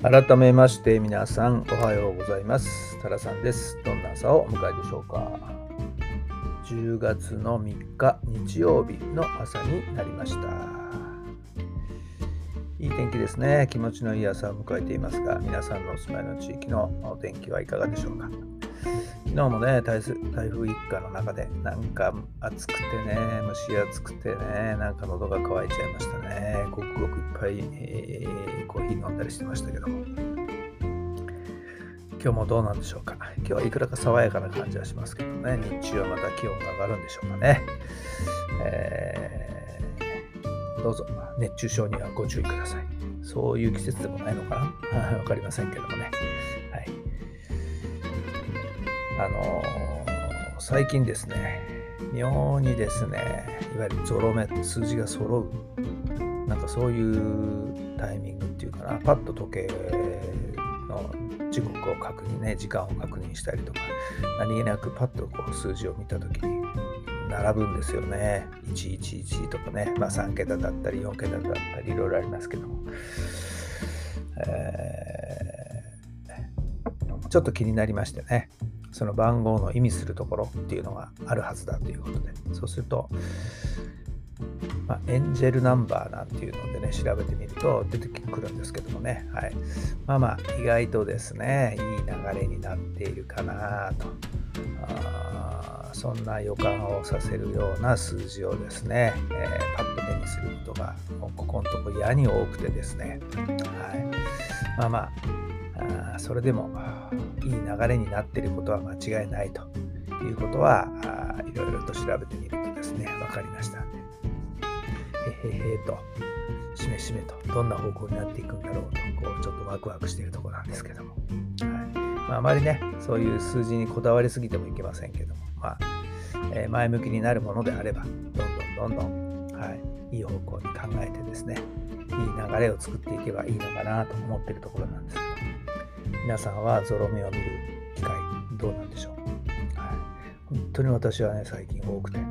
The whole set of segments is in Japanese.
改めまして皆さんおはようございます。タラさんです。どんな朝をお迎えでしょうか。10月の3日日曜日の朝になりました。いい天気ですね。気持ちのいい朝を迎えていますが皆さんのお住まいの地域のお天気はいかがでしょうか。昨日もね台、台風一過の中で、なんか暑くてね、蒸し暑くてね、なんか喉が渇いちゃいましたね。ごくごくいっぱい、えー、コーヒー飲んだりしてましたけども。今日もどうなんでしょうか。今日はいくらか爽やかな感じはしますけどね、日中はまた気温が上がるんでしょうかね。えー、どうぞ熱中症にはご注意ください。そういう季節でもないのかな わかりませんけどもね。あの、最近ですね、妙にですね、いわゆるゾロ目、数字が揃う、なんかそういうタイミングっていうかな、パッと時計の時刻を確認ね、時間を確認したりとか、何気なくパッとこう数字を見たときに、並ぶんですよね。111とかね、まあ3桁だったり4桁だったりいろいろありますけども。えー、ちょっと気になりましてね。その番号の意味するところっていうのがあるはずだということで、そうすると、まあ、エンジェルナンバーなんていうのでね、調べてみると出てくるんですけどもね、はい。まあまあ、意外とですね、いい流れになっているかなと。あそんな予感をさせるような数字をですね、えー、パッと目にすることが、ここのとこ嫌に多くてですね、はい。まあまあ、あそれでもいい流れになっていることは間違いないと。いうことはいろいろと調べてみるとですね分かりましたへへへとしめしめとどんな方向になっていくんだろうとこうちょっとワクワクしているところなんですけども、はい。まあ、まりねそういう数字にこだわりすぎてもいけませんけども、まあえー、前向きになるものであればどんどんどんどん、はい、いい方向に考えてですねいい流れを作っていけばいいのかなと思ってるところなんですけど。皆さんはゾロ目を見る機会どうなんでしょう、はい、本当に私はね最近多くて、はい。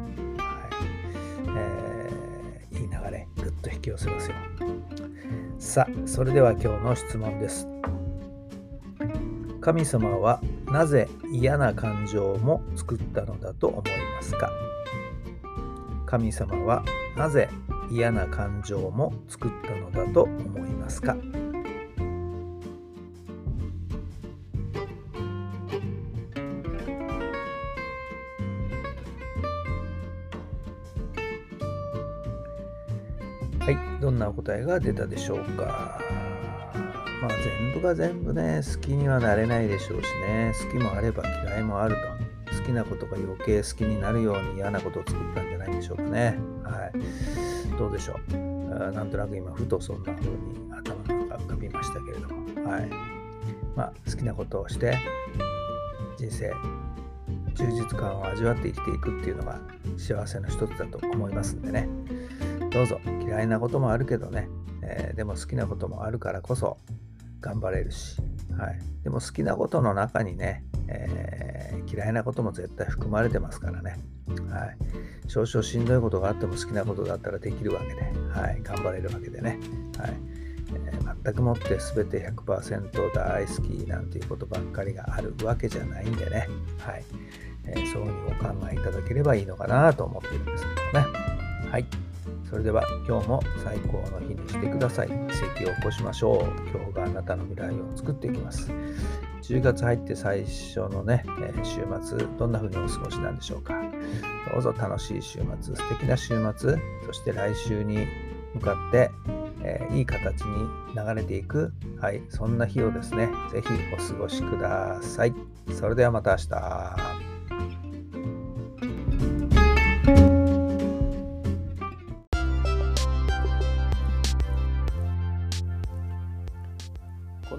えー、いい流れぐっと引き寄せますよ。さあそれでは今日の質問です。神様はなぜ嫌な感情も作ったのだと思いますか？神様はなぜ嫌な感情も作ったのだと思いますか？はい、どんなお答えが出たでしょうか？まあ全部が全部ね、好きにはなれないでしょうしね、好きもあれば嫌いもあると。好きなことが余計好きになるように嫌なことを作ったんじゃないでしょうかね。はい。どうでしょう？なんとなく今、ふとそんな風に頭の中浮かびましたけれども。はい。まあ好きなことをして、人生、充実感を味わって生きていくっていうのが幸せの一つだと思いますんでね。どうぞ。嫌いなこともあるけどね、えー、でも好きなこともあるからこそ頑張れるし、はい、でも好きなことの中にね、えー、嫌いなことも絶対含まれてますからね、はい、少々しんどいことがあっても好きなことだったらできるわけで、はい、頑張れるわけでね、はい。えー、全くもって全て100%大好きなんていうことばっかりがあるわけじゃないんでね、はい。えー、そういうふうにお考えいただければいいのかなと思ってるんですけどね。はい。それでは今日も最高の日にしてください。奇跡を起こしましょう。今日があなたの未来を作っていきます。10月入って最初のね、週末、どんな風にお過ごしなんでしょうか。どうぞ楽しい週末、素敵な週末、そして来週に向かって、え、いい形に流れていく、はい、そんな日をですね、ぜひお過ごしください。それではまた明日。